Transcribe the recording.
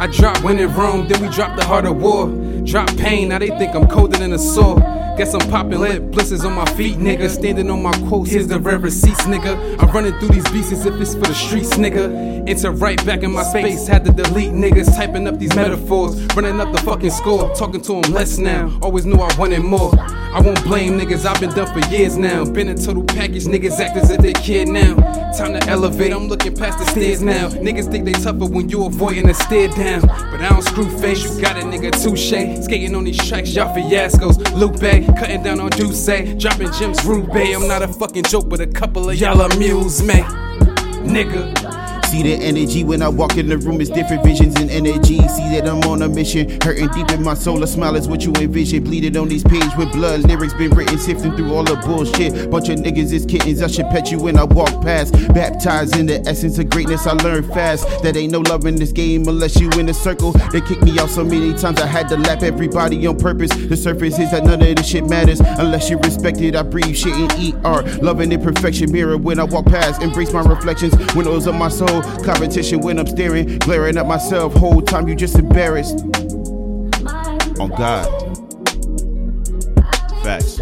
I drop when in Rome, then we drop the heart of war. Drop pain, now they think I'm colder than a sore. Guess I'm popping lead blisters on my feet, nigga. Standing on my quotes, here's the red receipts, nigga. I'm running through these beats as if it's for the streets, nigga. Enter right back in my space, had to delete niggas. Typing up these metaphors, running up the fucking score. Talking to them less now, always knew I wanted more. I won't blame niggas, I've been done for years now. Been a total package, niggas act as if they kid now. Time to elevate, I'm looking past the stairs now. Niggas think they tougher when you avoiding a stare down. But I don't screw face, you got a nigga touche. Skating on these tracks, y'all fiascos. Lupe, cutting down on Duce, dropping gems, Rube. I'm not a fucking joke, but a couple of y'all amuse me. Nigga. See the energy when I walk in the room, it's different visions and energy. See that I'm on a mission, hurting deep in my soul. A smile is what you envision. Bleeding on these pages with blood, lyrics been written, sifting through all the bullshit. Bunch of niggas is kittens, I should pet you when I walk past. Baptized in the essence of greatness, I learn fast. That ain't no love in this game unless you in the circle. They kick me out so many times, I had to lap everybody on purpose. The surface is that none of this shit matters unless you respect it. I breathe shit in ER, loving imperfection. Mirror when I walk past, embrace my reflections, windows of my soul. Competition when I'm staring, glaring at myself. Whole time you just embarrassed. On God. Facts.